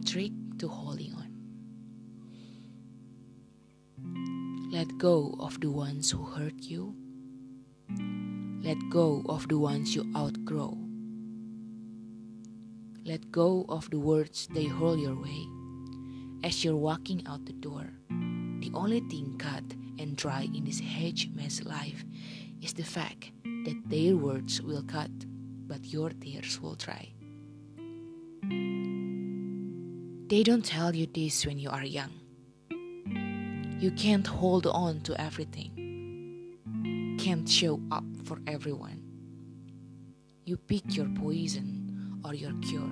trick to holding on. Let go of the ones who hurt you. Let go of the ones you outgrow. Let go of the words they hurl your way. As you're walking out the door, the only thing cut and dry in this hedge mess life is the fact that their words will cut, but your tears will dry. They don't tell you this when you are young. You can't hold on to everything, can't show up for everyone. You pick your poison or your cure.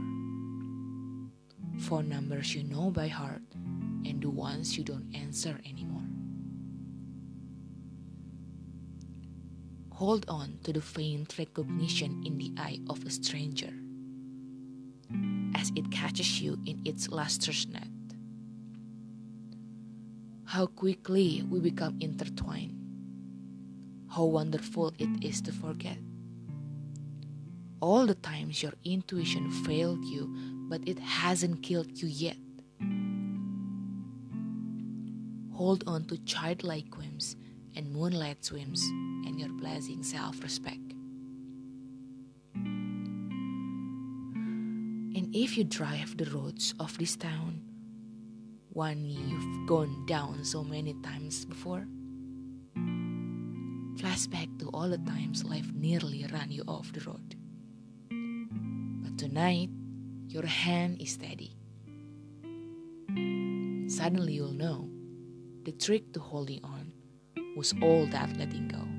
Phone numbers you know by heart and the ones you don't answer anymore. Hold on to the faint recognition in the eye of a stranger it catches you in its lustrous net. How quickly we become intertwined. How wonderful it is to forget. All the times your intuition failed you, but it hasn't killed you yet. Hold on to childlike whims and moonlight swims and your blazing self respect. And if you drive the roads of this town, one you've gone down so many times before, flashback to all the times life nearly ran you off the road. But tonight, your hand is steady. Suddenly, you'll know the trick to holding on was all that letting go.